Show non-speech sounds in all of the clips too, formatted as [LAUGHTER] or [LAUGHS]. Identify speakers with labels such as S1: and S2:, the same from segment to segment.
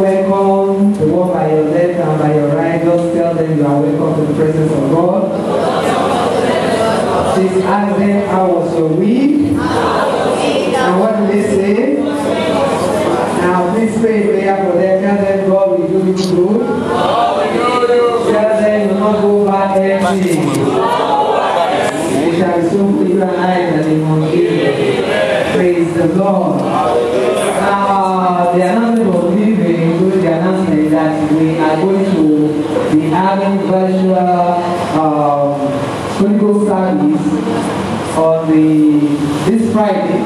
S1: welcome the one by your left and by your right. Just tell them you are welcome to the presence of God. Please ask them how was your week and what did they say. Now please pray a prayer for them. Tell them God will do you good. Tell them you not go back empty. It shall be so for you and I in the name. Praise the Lord. Having virtual um, Ghost service on the this Friday.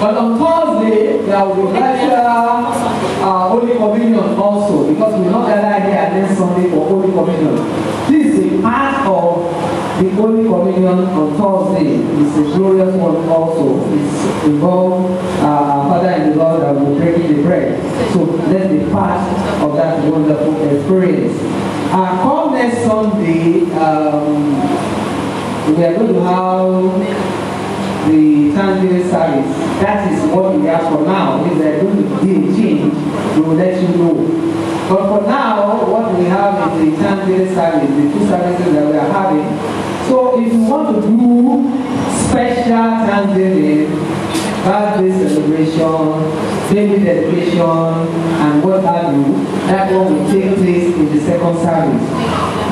S1: But on Thursday, there will be virtual uh, Holy Communion also because we not gather here next Sunday for Holy Communion. This is a part of the Holy Communion on Thursday. It's a glorious one also. It's involved uh, Father and the Lord that will break the bread. So let's be part of that wonderful experience. Uh, come next Sunday, um, we are going to have the Thanksgiving service. That is what we have for now. If there are going to be a change, we will let you know. But for now, what we have is the Thanksgiving service, the two services that we are having. So if you want to do special Thanksgiving, birthday celebration, baby dedication, and what have you, that one will take place in the second service,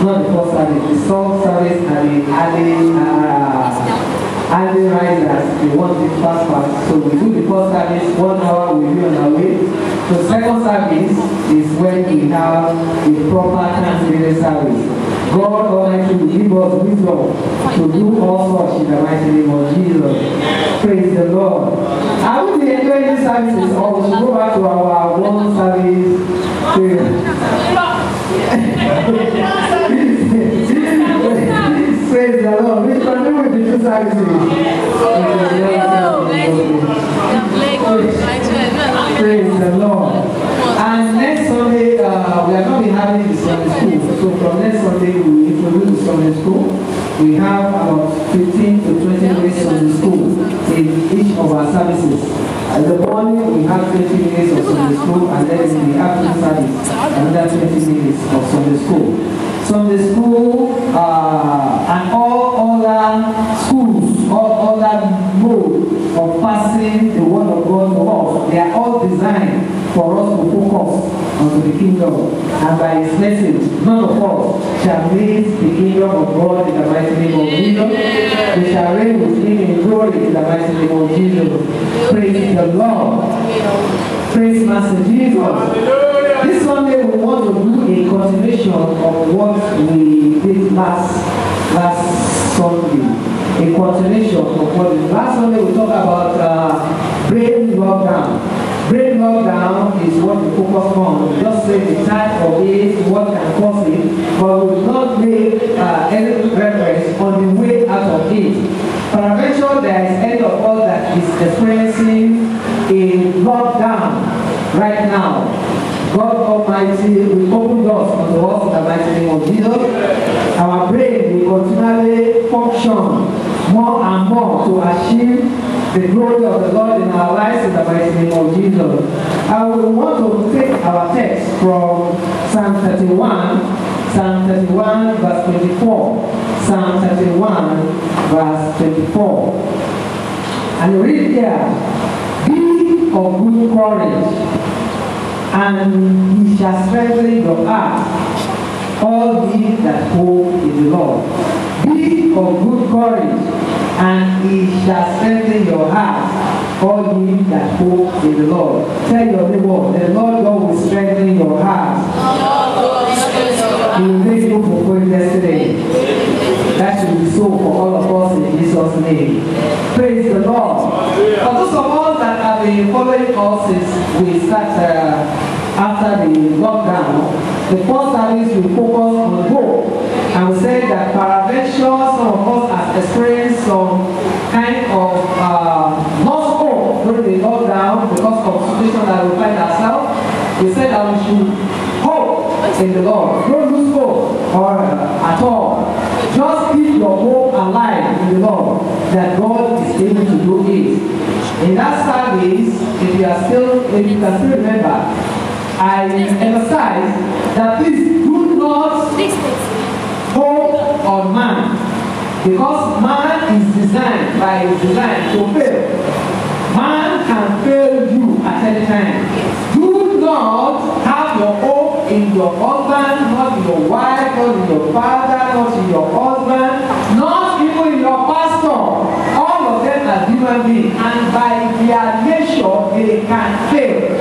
S1: not the first service. The second service and the early, uh, early risers, they want it fast fast. So we do the first service, one hour we'll be on our way. The second service is when we have a proper Thanksgiving service. God Almighty will give us wisdom to do all such in the mighty name of Jesus. Praise the Lord. I will be enjoying these services or we should go back to our one service. Praise the Lord. We the. Praise the Lord. And next Sunday, uh, we are going to be having the school. So from next Sunday, we the Sunday school. We have about 15 to 20 school, and then in the afternoon service, another 20 minutes of Sunday school. Sunday school uh, and all other schools, all other mode of passing the word of God to us, they are all designed for us to focus on the kingdom. And by his message, none of us shall miss the kingdom of God in the mighty name of Jesus. We shall reign with him in glory in the mighty name of Jesus. Praise the Lord. Praise Master Jesus. This Sunday we want to do a continuation of what we did last last Sunday. A continuation of what we last Sunday we talked about uh, brain lockdown. Brain lockdown is what we focus on. We just say the type of it, what can cause it, but we will not make uh, any reference on the way out of it. Peradventure, there is any of us that is experiencing a lockdown right now. God Almighty will open doors unto us in the mighty name of Jesus. Our brain will continually function more and more to achieve the glory of the Lord in our lives in the mighty name of Jesus. I will want to take our text from Psalm 31, Psalm 31 verse 24. Psalm 31 verse 24. And read here, be of good courage and he shall strengthen your heart, all ye that hope in the Lord. Be of good courage, and he shall strengthen your heart, all ye that hope in the Lord. Tell your neighbor, the Lord God will strengthen your heart. He will make you fulfill destiny. That should be so for all of us in Jesus' name. Praise the Lord. For those of us that have been following us since we started uh, after the lockdown, the first service we focus on hope. And we said that peradventure some of us have experienced some kind of uh, lost hope during the lockdown because of the situation that we find ourselves. We said that we should hope in the Lord. Don't lose hope or uh, at all. Just keep your hope alive in the Lord that God is able to do it. In that service, if you are still, if you can still remember, I emphasize that please do not hope on man because man is designed by design to fail. Man can fail you at any time. Do not have your hope in your husband, not in your wife, not in your father, not in your husband, not even in your All of them are human beings, and by their nature, they can fail.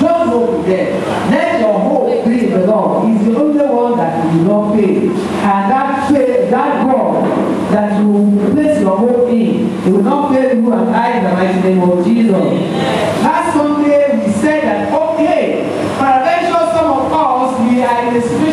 S1: Don't hope them. Let your hope be in the Lord. He's the only one that will not fail. And that faith, that God that you place your hope in, He will not fail you and I in the mighty name of Jesus. Last Sunday we said that okay, peradventure some of us we are in a situation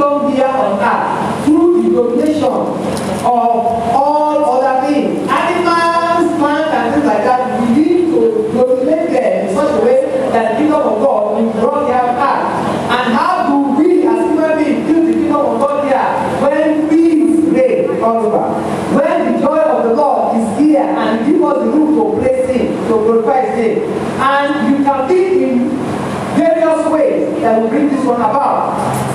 S1: kingdom here on earth through the domination of all other things. Animals, plants, and things like that, we need to dominate them in such a way that the kingdom of God will be brought here on earth. And how do we as human beings build the kingdom of God here when peace reign all over? When the joy of the Lord is here and give us the room to praise Him, to glorify His name. And you can be in various ways that will bring this one about.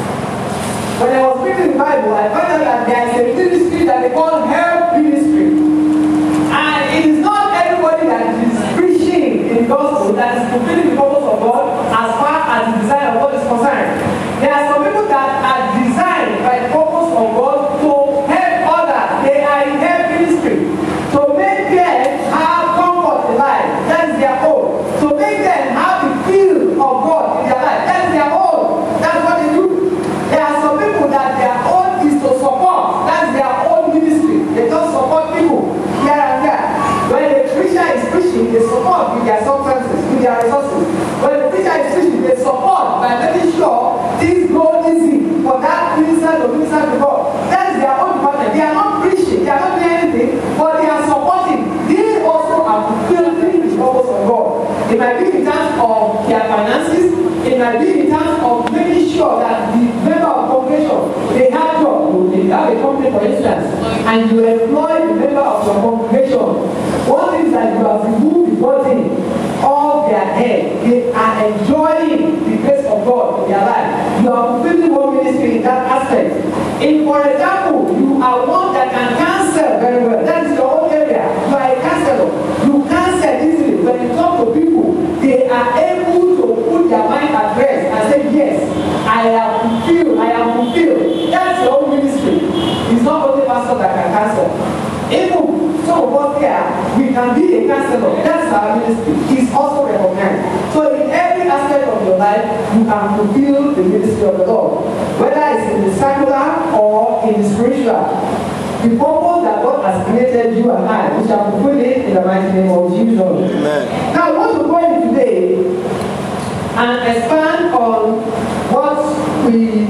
S1: When I was reading the Bible, I found out that there is a ministry that they call help ministry. And it is not everybody that is preaching in the gospel that is fulfilling the purpose of God as far as the design of God is concerned. There are some people that are designed by the purpose of God to help others. They are in help ministry. To make them have comfort in life. That is their own. To make them have the feel of God in their life. That is their own. That's what they do. There are some people that their own is to support. That's their own ministry. They just support people here and there. When the preaching, they support with their substances, with their resources. When the preacher is preaching, they support by making sure things go easy for that minister to minister to God. That is their own department. They are not preaching, they are not doing anything, but they are supporting. They also are fulfilling the purpose of God. It might be in terms of their finances, it might be in terms of making sure that the member have a company for instance, and you employ the member of your congregation. One is that you have removed the burden of their head. They are enjoying the grace of God in their life. You are fulfilling one ministry in that aspect. If, for example, you are one that can Even some of us here, we can be a counselor. That's our ministry. It's also recognized. So in every aspect of your life, you can fulfill the ministry of the Lord. Whether it's in the secular or in the spiritual. The purpose that God has created you and I, we shall fulfill it in the mighty name of Jesus. Amen. Now I want to go in today and expand on what we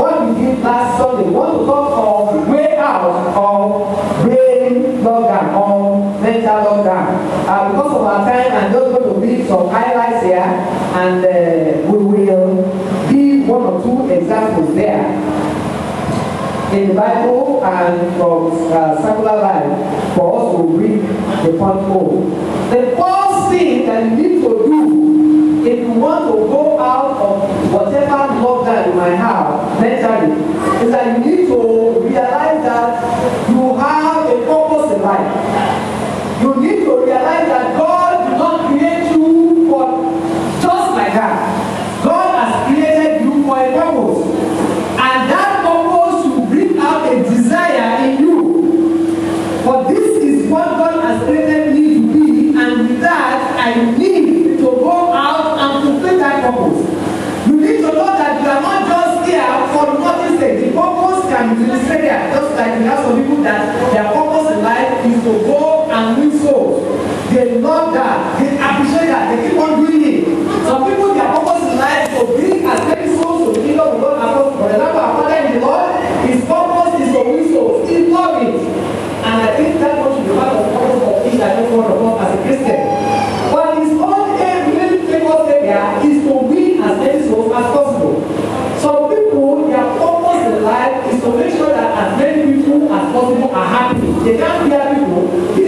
S1: what we did last Sunday. We want to talk of Of or brain lockdown or mental lockdown. Uh, because of our time, I'm just going to give some highlights here and uh, we will give one or two examples there in the Bible and from uh, secular life for us to bring the point home. The first thing that you need to do If you want to go out of whatever lockdown you might have mentally, is that you need to realize that purpose. You need to know that you are not just here for nothing sake. The purpose can be mistaken just like we have some people that their purpose in life is to go and win souls. They love that. They appreciate that. They keep on doing it. Some people their purpose in life is to bring as many souls to the kingdom of God as. For example, our father in the Lord, his purpose is to win souls. He loves it. And I think that much is the part of the purpose of each and every one of us. make sure that as many people as possible are happy. They can't be happy, though.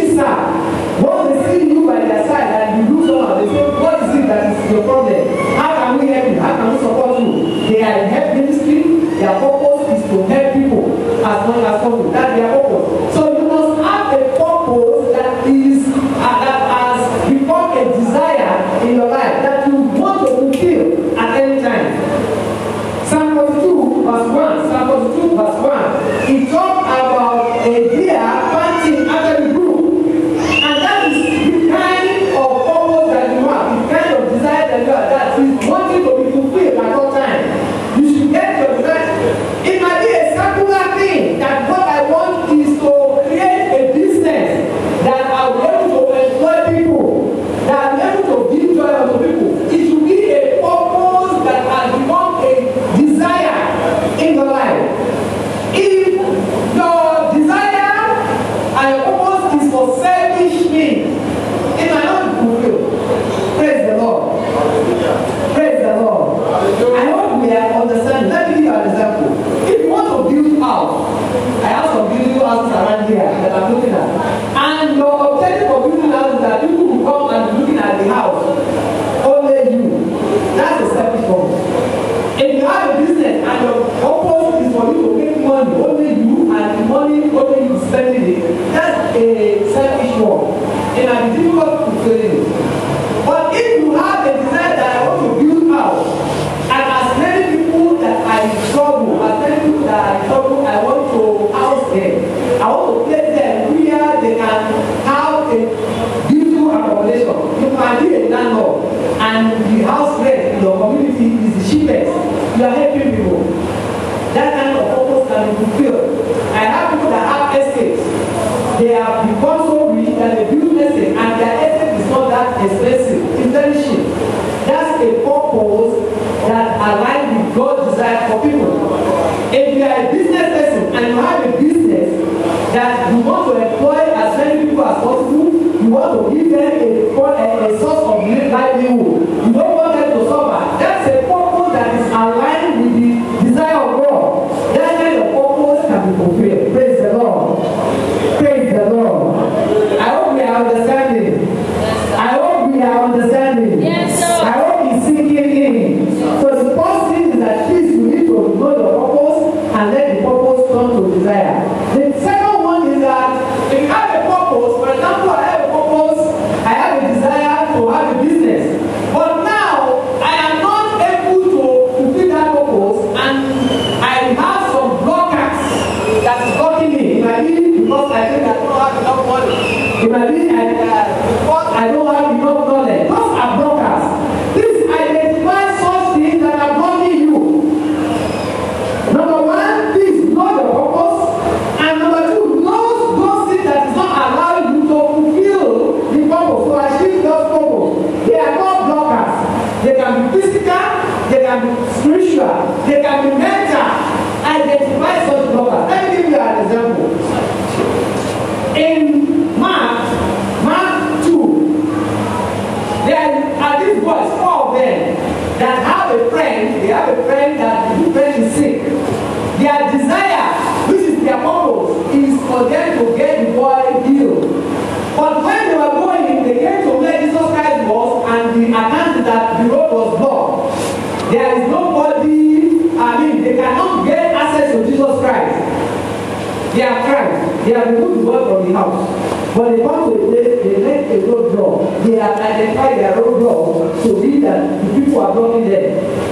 S1: Work from the house. When they come to a place, they make a road block. They have identified their road block to be that the people are blocking them.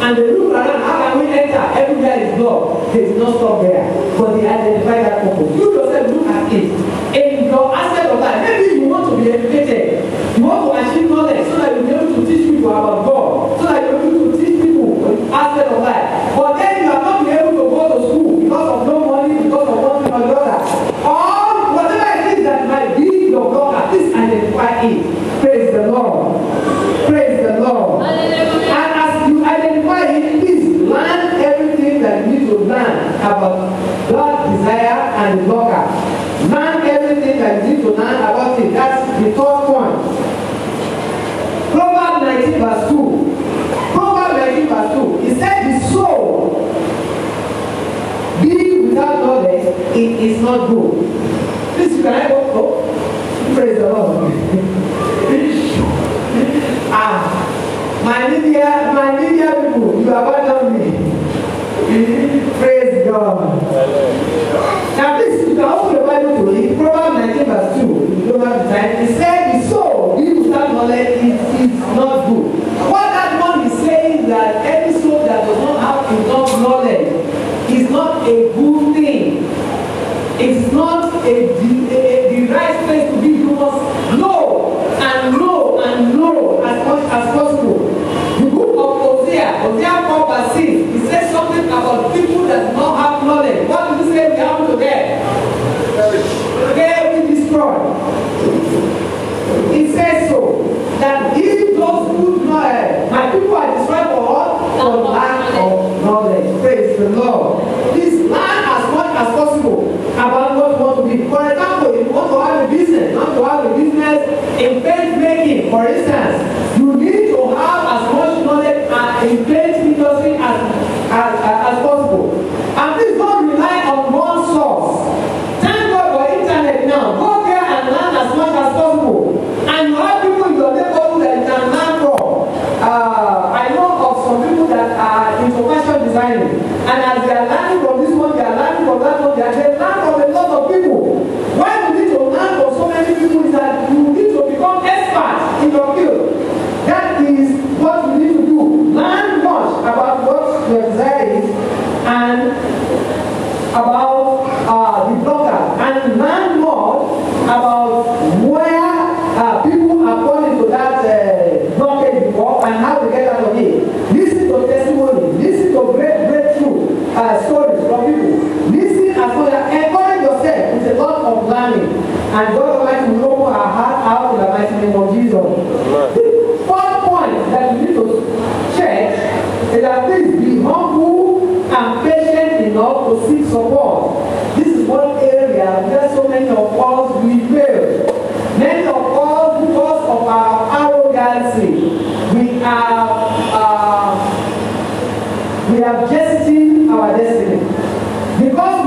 S1: And they look around, how can we enter? Everywhere is blocked. They did not stop there. But they identify that purpose. You yourself look at it. In your aspect of life, maybe you want to be educated. You want to achieve knowledge so that you'll be able to teach people about God. So that you'll be able to teach people aspect of life. But then you are not be able to go to school because of no money, because of one thing or the other. Or whatever it is that might be your blocker, please identify it. Praise the Lord. Praise the Lord. And as you identify it, please learn everything that you need to learn about God's desire and the blocker. Learn everything that you need to learn about it. That's the third point. Proverbs 19 verse 2. Proverbs 19 verse 2. He said the soul being without knowledge it is not good. Please you can go oh, praise the Lord. [LAUGHS] ah my media my media people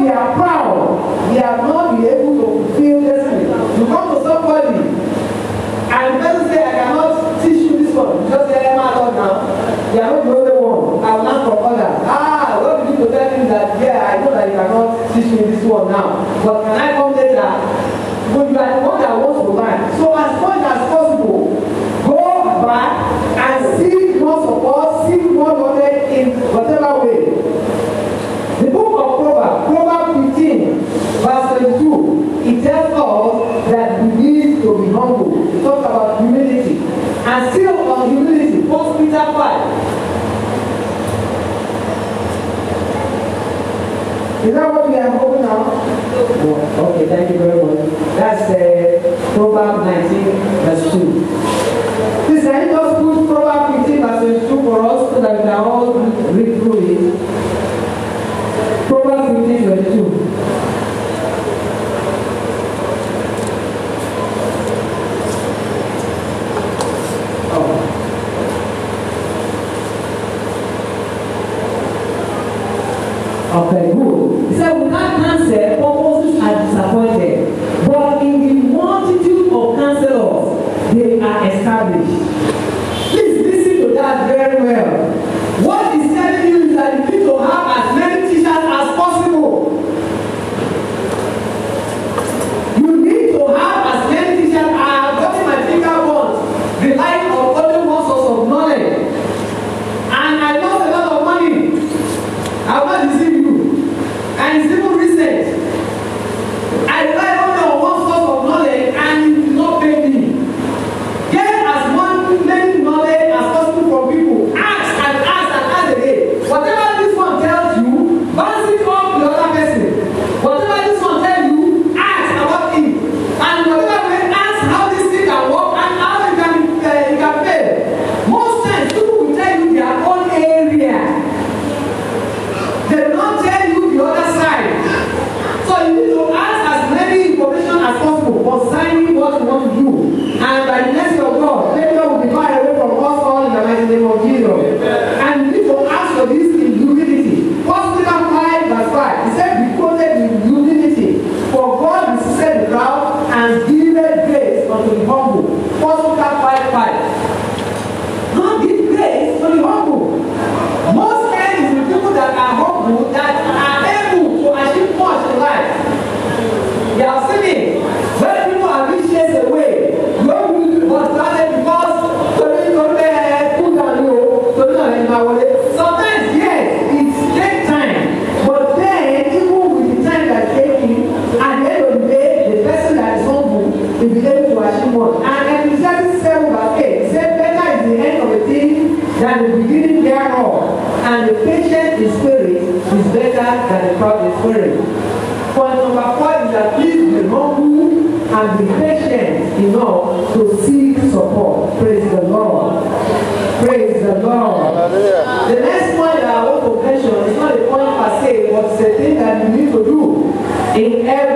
S1: we are proud, we have not been able to fulfill destiny. You come to somebody and person say, I cannot teach you this one. You just say, I'm out now. You are not the only one. I learn from others. Ah, what did you tell him that, yeah, I know that you cannot teach me this one now. But can I come later? But you are the one that wants to learn. So as much as possible, go back and seek more support, seek more knowledge in whatever way. The book of Proverbs, Proverbs 15, verse 22, it tells us that we need to be humble. It talks about humility. And still on humility, 1 Peter 5. Is that what we are holding now? No. Okay, thank you very much. That's uh, Proverbs 19, verse 2. Please, can you just put Proverbs 15, verse 22 for us so that we can all read through it? Proverbs 15, 22. Okay, good. Said, without counsel, purposes are disappointed. But in the multitude of counselors, they are established. Please listen to that very well. obsédé d'allumer le jour. Et elle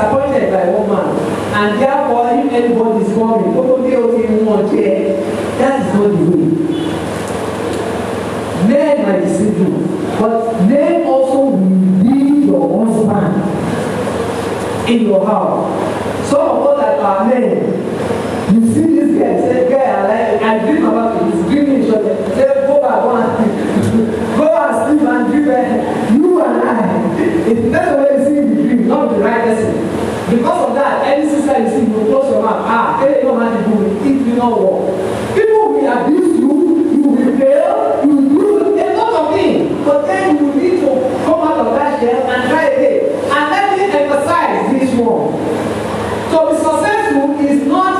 S1: disappointed by one man and therefore if anybody is coming ó tó dé orí wọn jẹ that is not the way men are deceitful but men also will be your husband in your house. not the right person. Because of that any sister you see you close your mouth. Ah hey no man you go if you no work people will abuse you you will fail you do a lot of things. But then you need to come out of that shell and try again. And let me emphasize this one. To be successful is not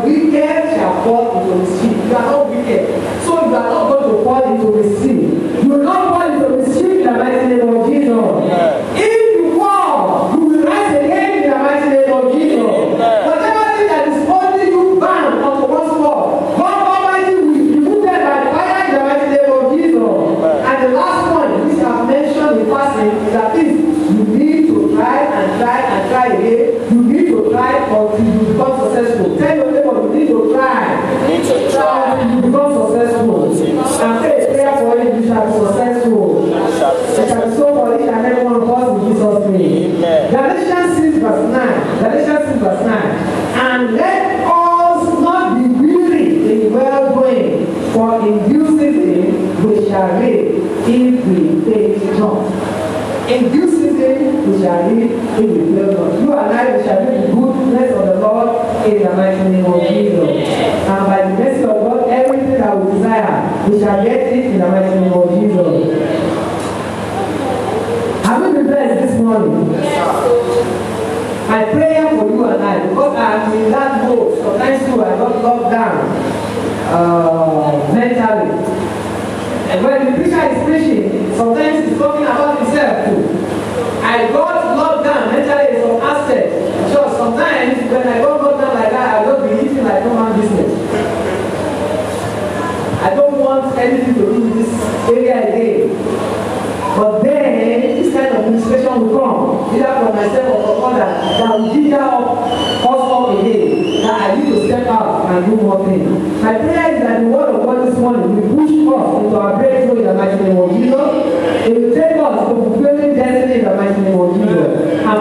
S1: we can Are we prepared this morning? Yes. My prayer for you and I, because I'm in that boat, sometimes too, I got locked down uh, mentally. And when the preacher is preaching, sometimes he's talking about himself too. I got locked down mentally in some aspect. So sometimes when I got locked down like that, I don't be eating like no man business. I don't want anything to do with this area. will come, either for myself or for others, that will hinder us all again, that I need to step out and do more things. My prayer is that the word of God this morning will push us into our breakthrough in the mighty name of Jesus. It will take us to fulfilling destiny in the mighty name of Jesus. And